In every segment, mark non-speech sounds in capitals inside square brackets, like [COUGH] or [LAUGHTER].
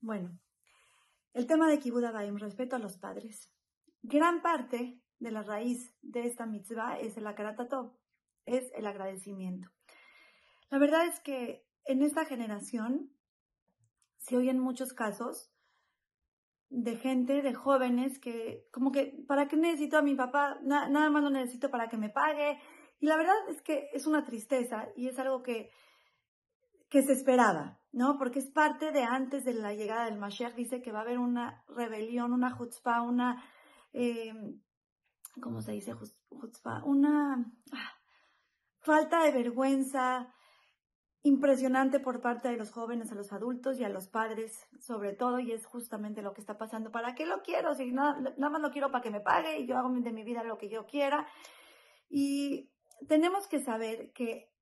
Bueno, el tema de Kibbutz Baim, respeto a los padres. Gran parte de la raíz de esta mitzvah es el akaratatov, es el agradecimiento. La verdad es que en esta generación se oyen muchos casos de gente, de jóvenes que como que, ¿para qué necesito a mi papá? nada más lo necesito para que me pague. Y la verdad es que es una tristeza y es algo que, que se esperaba, ¿no? Porque es parte de antes de la llegada del Mashiach, dice que va a haber una rebelión, una chutzpah, una, eh, ¿cómo se dice chutzpah? Una ah, falta de vergüenza, impresionante por parte de los jóvenes, a los adultos y a los padres, sobre todo, y es justamente lo que está pasando. ¿Para qué lo quiero? Si nada, nada más lo quiero para que me pague y yo hago de mi vida lo que yo quiera. Y tenemos que saber que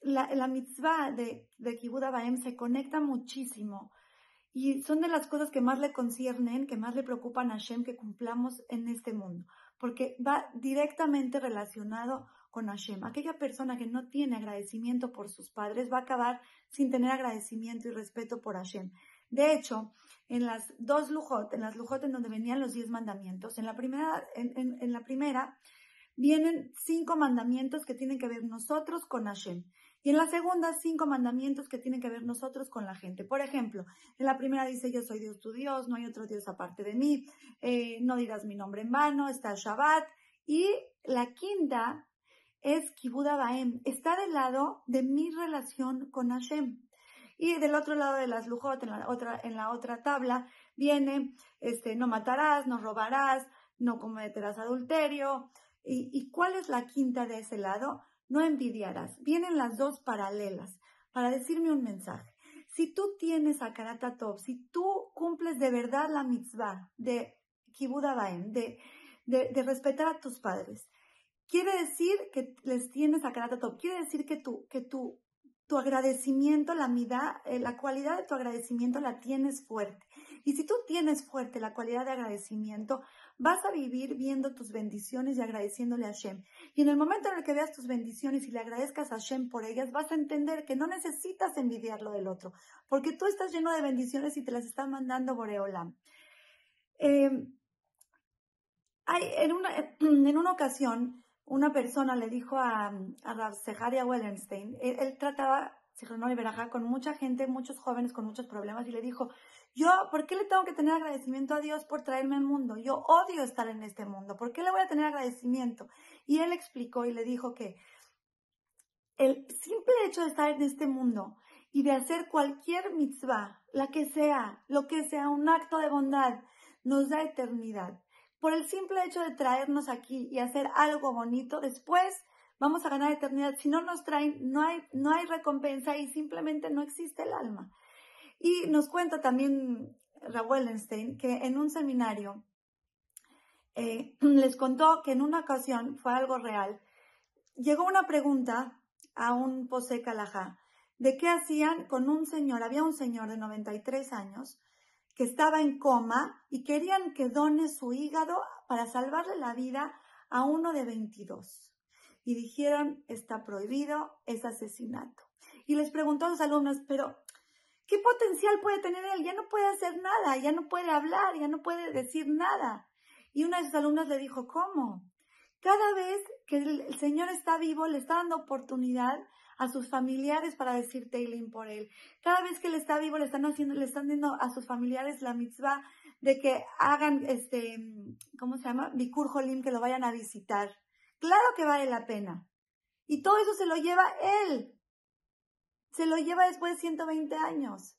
la, la mitzvah de, de Kibbutz Baem se conecta muchísimo y son de las cosas que más le conciernen, que más le preocupan a Hashem que cumplamos en este mundo, porque va directamente relacionado con Hashem. Aquella persona que no tiene agradecimiento por sus padres va a acabar sin tener agradecimiento y respeto por Hashem. De hecho, en las dos lujot, en las lujot en donde venían los diez mandamientos, en la primera, en, en, la primera vienen cinco mandamientos que tienen que ver nosotros con Hashem. Y en la segunda, cinco mandamientos que tienen que ver nosotros con la gente. Por ejemplo, en la primera dice, yo soy Dios tu Dios, no hay otro Dios aparte de mí, eh, no dirás mi nombre en vano, está el Shabbat. Y la quinta es Kibuda Baem, está del lado de mi relación con Hashem. Y del otro lado de las lujot, en la otra, en la otra tabla, viene, este, no matarás, no robarás, no cometerás adulterio. ¿Y, ¿Y cuál es la quinta de ese lado? No envidiarás. Vienen las dos paralelas para decirme un mensaje. Si tú tienes a Karata Top, si tú cumples de verdad la mitzvah de Kibuda Baem, de, de, de respetar a tus padres, quiere decir que les tienes a top. quiere decir que tu, que tu, tu agradecimiento, la eh, la cualidad de tu agradecimiento la tienes fuerte. Y si tú tienes fuerte la cualidad de agradecimiento, vas a vivir viendo tus bendiciones y agradeciéndole a Hashem. Y en el momento en el que veas tus bendiciones y le agradezcas a Hashem por ellas, vas a entender que no necesitas envidiar lo del otro, porque tú estás lleno de bendiciones y te las está mandando Boreolam. Eh, hay, en, una, en una ocasión, una persona le dijo a, a Wellenstein, él, trataba, trataba, con mucha gente, muchos jóvenes con muchos problemas y le dijo, yo, ¿por qué le tengo que tener agradecimiento a Dios por traerme al mundo? Yo odio estar en este mundo, ¿por qué le voy a tener agradecimiento? Y él explicó y le dijo que el simple hecho de estar en este mundo y de hacer cualquier mitzvah, la que sea, lo que sea, un acto de bondad, nos da eternidad por el simple hecho de traernos aquí y hacer algo bonito, después vamos a ganar eternidad. Si no nos traen, no hay, no hay recompensa y simplemente no existe el alma. Y nos cuenta también Raúl Einstein que en un seminario eh, [CLEARS THROAT] les contó que en una ocasión, fue algo real, llegó una pregunta a un Posé Calajá de qué hacían con un señor, había un señor de 93 años, que estaba en coma y querían que done su hígado para salvarle la vida a uno de 22. Y dijeron, está prohibido, es asesinato. Y les preguntó a los alumnos, pero ¿qué potencial puede tener él? Ya no puede hacer nada, ya no puede hablar, ya no puede decir nada. Y una de sus alumnas le dijo, ¿cómo? Cada vez que el Señor está vivo, le está dando oportunidad a sus familiares para decir Teilim por él. Cada vez que él está vivo, le están haciendo, le están dando a sus familiares la mitzvah de que hagan este, ¿cómo se llama? Bikur Jolim, que lo vayan a visitar. Claro que vale la pena. Y todo eso se lo lleva él. Se lo lleva después de 120 años.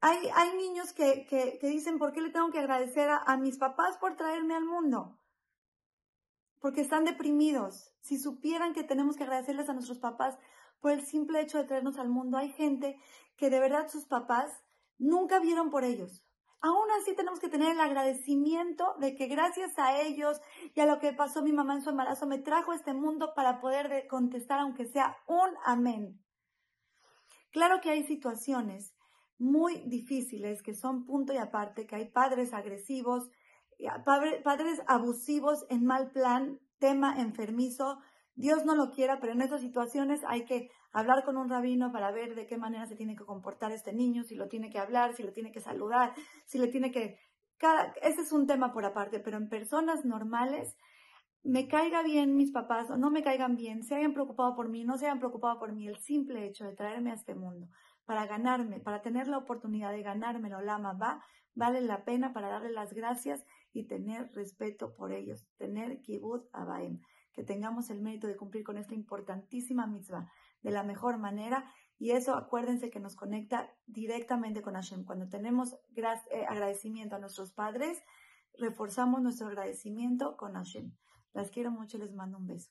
Hay, hay niños que, que, que dicen, ¿por qué le tengo que agradecer a mis papás por traerme al mundo? Porque están deprimidos. Si supieran que tenemos que agradecerles a nuestros papás por el simple hecho de traernos al mundo, hay gente que de verdad sus papás nunca vieron por ellos. Aún así tenemos que tener el agradecimiento de que gracias a ellos y a lo que pasó mi mamá en su embarazo me trajo a este mundo para poder contestar aunque sea un amén. Claro que hay situaciones muy difíciles que son punto y aparte, que hay padres agresivos, padres abusivos en mal plan, tema enfermizo, Dios no lo quiera, pero en estas situaciones hay que hablar con un rabino para ver de qué manera se tiene que comportar este niño, si lo tiene que hablar, si lo tiene que saludar, si le tiene que... Cada... Ese es un tema por aparte, pero en personas normales, me caiga bien mis papás o no me caigan bien, se hayan preocupado por mí, no se hayan preocupado por mí, el simple hecho de traerme a este mundo para ganarme, para tener la oportunidad de ganarme el Olama va, vale la pena para darle las gracias y tener respeto por ellos, tener kibud abaim, que tengamos el mérito de cumplir con esta importantísima mitzvah de la mejor manera y eso acuérdense que nos conecta directamente con Hashem. Cuando tenemos eh, agradecimiento a nuestros padres, reforzamos nuestro agradecimiento con Hashem. Las quiero mucho les mando un beso.